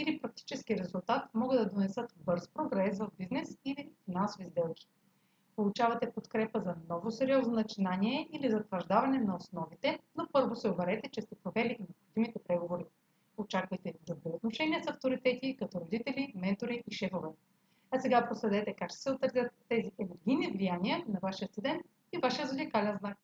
или практически резултат могат да донесат бърз прогрес в бизнес или финансови сделки. Получавате подкрепа за ново сериозно начинание или затвърждаване на основите, но първо се уверете, че сте провели необходимите преговори. Очаквайте добри отношения с авторитети, като родители, ментори и шефове. А сега проследете как ще се отразят тези енергийни влияния на вашия студент и вашия зодиакален знак.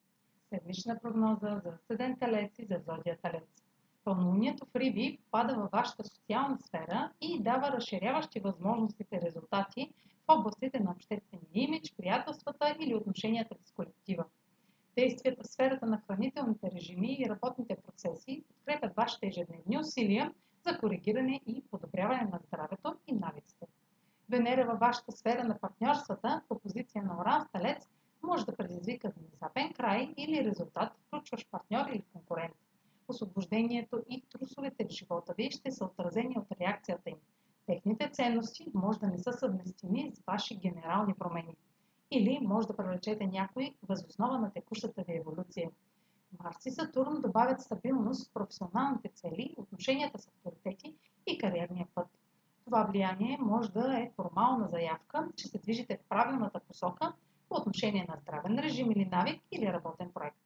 Седмична прогноза за студент Талец и за зодия Талец. Пълнолунието в Риби пада във вашата социална сфера и дава разширяващи възможностите резултати в областите на обществения имидж, приятелствата или отношенията с колектива. Действията в сферата на хранителните режими и работните процеси подкрепят вашите ежедневни усилия за коригиране и подобряване на здравето и навиците. Венера във вашата сфера на партньорствата по позиция на Оран Сталец може да предизвика внезапен край или резултат, включващ партньор или освобождението и трусовете в живота ви ще са отразени от реакцията им. Техните ценности може да не са съвместими с ваши генерални промени. Или може да привлечете някой възоснова на текущата ви еволюция. Марс и Сатурн добавят стабилност в професионалните цели, отношенията с авторитети и кариерния път. Това влияние може да е формална заявка, че се движите в правилната посока по отношение на здравен режим или навик или работен проект.